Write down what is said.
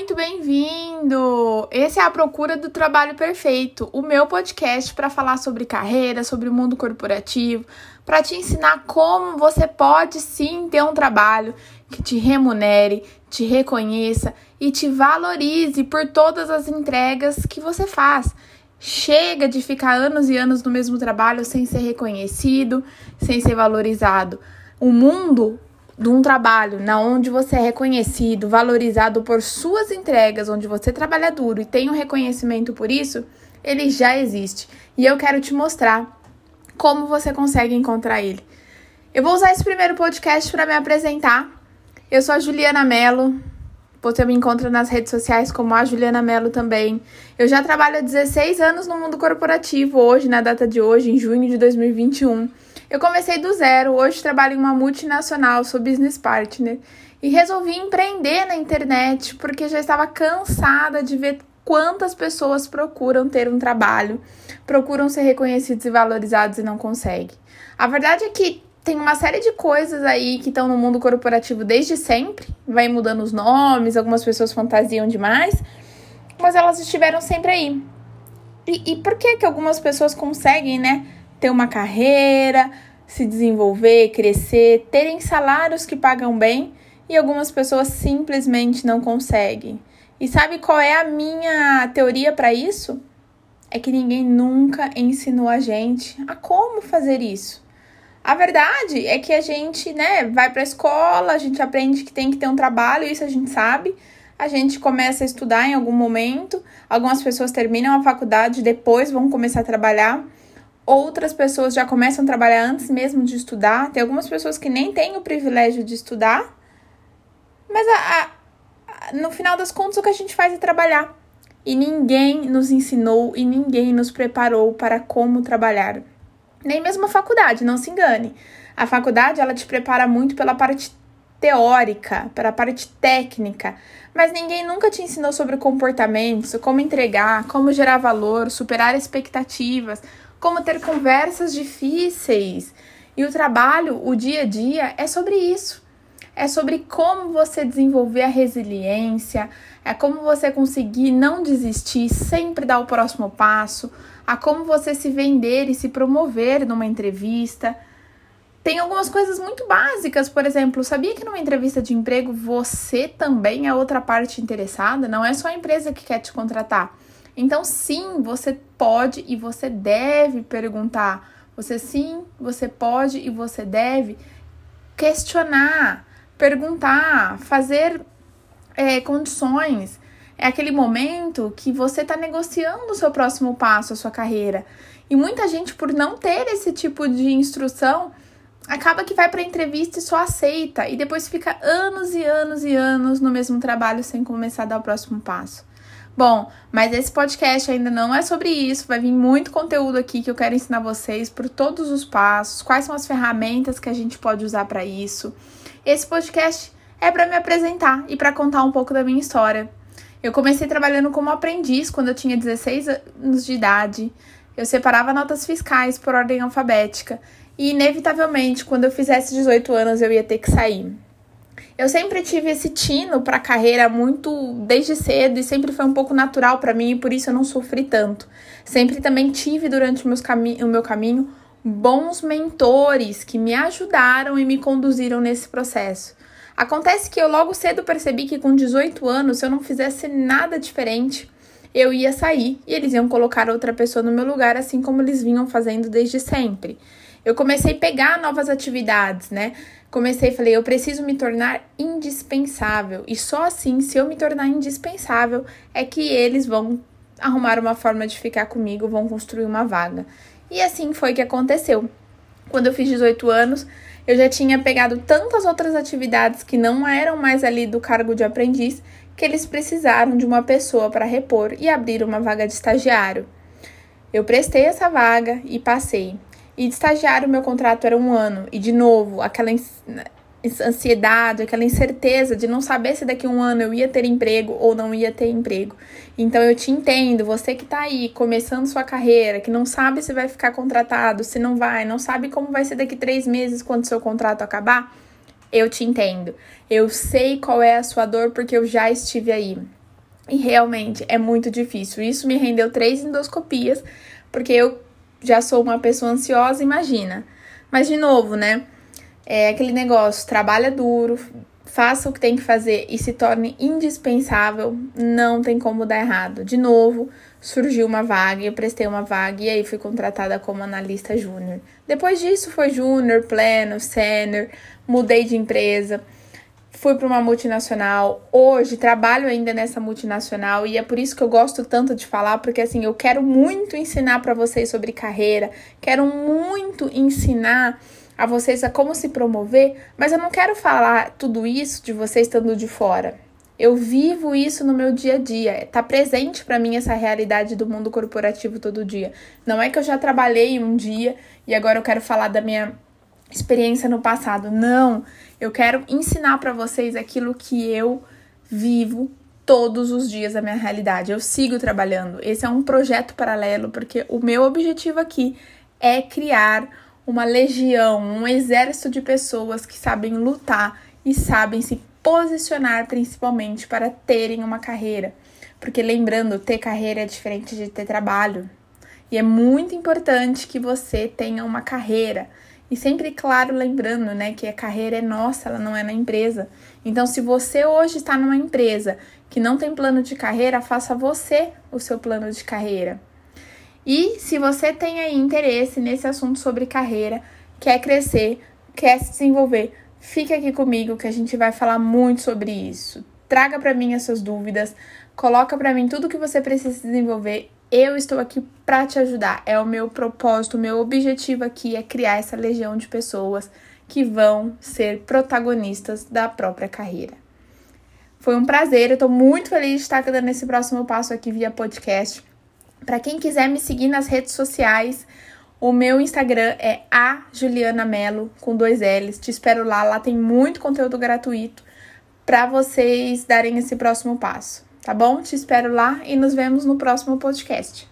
muito bem-vindo! Esse é a Procura do Trabalho Perfeito, o meu podcast para falar sobre carreira, sobre o mundo corporativo, para te ensinar como você pode sim ter um trabalho que te remunere, te reconheça e te valorize por todas as entregas que você faz. Chega de ficar anos e anos no mesmo trabalho sem ser reconhecido, sem ser valorizado. O mundo de um trabalho na onde você é reconhecido, valorizado por suas entregas, onde você trabalha duro e tem um reconhecimento por isso, ele já existe. E eu quero te mostrar como você consegue encontrar ele. Eu vou usar esse primeiro podcast para me apresentar. Eu sou a Juliana Mello. Você me encontra nas redes sociais como a Juliana Mello também. Eu já trabalho há 16 anos no mundo corporativo, hoje, na data de hoje, em junho de 2021. Eu comecei do zero, hoje trabalho em uma multinacional, sou business partner e resolvi empreender na internet porque já estava cansada de ver quantas pessoas procuram ter um trabalho, procuram ser reconhecidos e valorizados e não conseguem. A verdade é que tem uma série de coisas aí que estão no mundo corporativo desde sempre, vai mudando os nomes, algumas pessoas fantasiam demais, mas elas estiveram sempre aí. E, e por que que algumas pessoas conseguem, né? ter uma carreira, se desenvolver, crescer, terem salários que pagam bem e algumas pessoas simplesmente não conseguem. E sabe qual é a minha teoria para isso? É que ninguém nunca ensinou a gente a como fazer isso. A verdade é que a gente, né, vai para a escola, a gente aprende que tem que ter um trabalho, isso a gente sabe. A gente começa a estudar em algum momento. Algumas pessoas terminam a faculdade, depois vão começar a trabalhar. Outras pessoas já começam a trabalhar antes mesmo de estudar. Tem algumas pessoas que nem têm o privilégio de estudar. Mas a, a, no final das contas, o que a gente faz é trabalhar. E ninguém nos ensinou e ninguém nos preparou para como trabalhar. Nem mesmo a faculdade, não se engane. A faculdade, ela te prepara muito pela parte teórica, pela parte técnica, mas ninguém nunca te ensinou sobre comportamentos, como entregar, como gerar valor, superar expectativas, como ter conversas difíceis. E o trabalho, o dia a dia, é sobre isso. É sobre como você desenvolver a resiliência, é como você conseguir não desistir, sempre dar o próximo passo, a como você se vender e se promover numa entrevista. Tem algumas coisas muito básicas, por exemplo, sabia que numa entrevista de emprego você também é outra parte interessada? Não é só a empresa que quer te contratar. Então, sim, você pode e você deve perguntar. Você sim, você pode e você deve questionar, perguntar, fazer é, condições. É aquele momento que você está negociando o seu próximo passo, a sua carreira. E muita gente, por não ter esse tipo de instrução, acaba que vai para a entrevista e só aceita. E depois fica anos e anos e anos no mesmo trabalho sem começar a dar o próximo passo. Bom, mas esse podcast ainda não é sobre isso, vai vir muito conteúdo aqui que eu quero ensinar vocês por todos os passos, quais são as ferramentas que a gente pode usar para isso. Esse podcast é para me apresentar e para contar um pouco da minha história. Eu comecei trabalhando como aprendiz quando eu tinha 16 anos de idade. Eu separava notas fiscais por ordem alfabética e, inevitavelmente, quando eu fizesse 18 anos, eu ia ter que sair. Eu sempre tive esse tino para carreira muito desde cedo e sempre foi um pouco natural para mim e por isso eu não sofri tanto. Sempre também tive durante meus cami o meu caminho bons mentores que me ajudaram e me conduziram nesse processo. Acontece que eu logo cedo percebi que com 18 anos, se eu não fizesse nada diferente, eu ia sair e eles iam colocar outra pessoa no meu lugar, assim como eles vinham fazendo desde sempre. Eu comecei a pegar novas atividades, né? comecei falei, eu preciso me tornar indispensável. E só assim, se eu me tornar indispensável, é que eles vão arrumar uma forma de ficar comigo, vão construir uma vaga. E assim foi que aconteceu. Quando eu fiz 18 anos, eu já tinha pegado tantas outras atividades que não eram mais ali do cargo de aprendiz, que eles precisaram de uma pessoa para repor e abrir uma vaga de estagiário. Eu prestei essa vaga e passei. E de estagiário, meu contrato era um ano. E, de novo, aquela ansiedade, aquela incerteza de não saber se daqui a um ano eu ia ter emprego ou não ia ter emprego. Então, eu te entendo, você que tá aí começando sua carreira, que não sabe se vai ficar contratado, se não vai, não sabe como vai ser daqui três meses quando seu contrato acabar, eu te entendo. Eu sei qual é a sua dor porque eu já estive aí. E realmente é muito difícil. Isso me rendeu três endoscopias, porque eu já sou uma pessoa ansiosa, imagina. Mas de novo, né? É aquele negócio, trabalha duro, faça o que tem que fazer e se torne indispensável, não tem como dar errado. De novo, surgiu uma vaga, eu prestei uma vaga e aí fui contratada como analista júnior. Depois disso foi júnior, pleno, sênior, mudei de empresa, fui para uma multinacional. Hoje trabalho ainda nessa multinacional e é por isso que eu gosto tanto de falar, porque assim, eu quero muito ensinar para vocês sobre carreira, quero muito ensinar a vocês a como se promover, mas eu não quero falar tudo isso de vocês estando de fora. Eu vivo isso no meu dia a dia. Tá presente para mim essa realidade do mundo corporativo todo dia. Não é que eu já trabalhei um dia e agora eu quero falar da minha experiência no passado. Não, eu quero ensinar para vocês aquilo que eu vivo todos os dias da minha realidade. Eu sigo trabalhando. Esse é um projeto paralelo porque o meu objetivo aqui é criar uma legião, um exército de pessoas que sabem lutar e sabem se posicionar principalmente para terem uma carreira. Porque lembrando, ter carreira é diferente de ter trabalho. E é muito importante que você tenha uma carreira. E sempre, claro, lembrando, né, que a carreira é nossa, ela não é na empresa. Então, se você hoje está numa empresa que não tem plano de carreira, faça você o seu plano de carreira. E se você tem aí interesse nesse assunto sobre carreira, quer crescer, quer se desenvolver, fique aqui comigo que a gente vai falar muito sobre isso. Traga para mim as suas dúvidas, coloca para mim tudo que você precisa desenvolver. Eu estou aqui para te ajudar. É o meu propósito, o meu objetivo aqui é criar essa legião de pessoas que vão ser protagonistas da própria carreira. Foi um prazer, eu estou muito feliz de estar dando esse próximo passo aqui via podcast. Para quem quiser me seguir nas redes sociais, o meu Instagram é a Juliana Melo com dois L's. Te espero lá, lá tem muito conteúdo gratuito para vocês darem esse próximo passo, tá bom? Te espero lá e nos vemos no próximo podcast.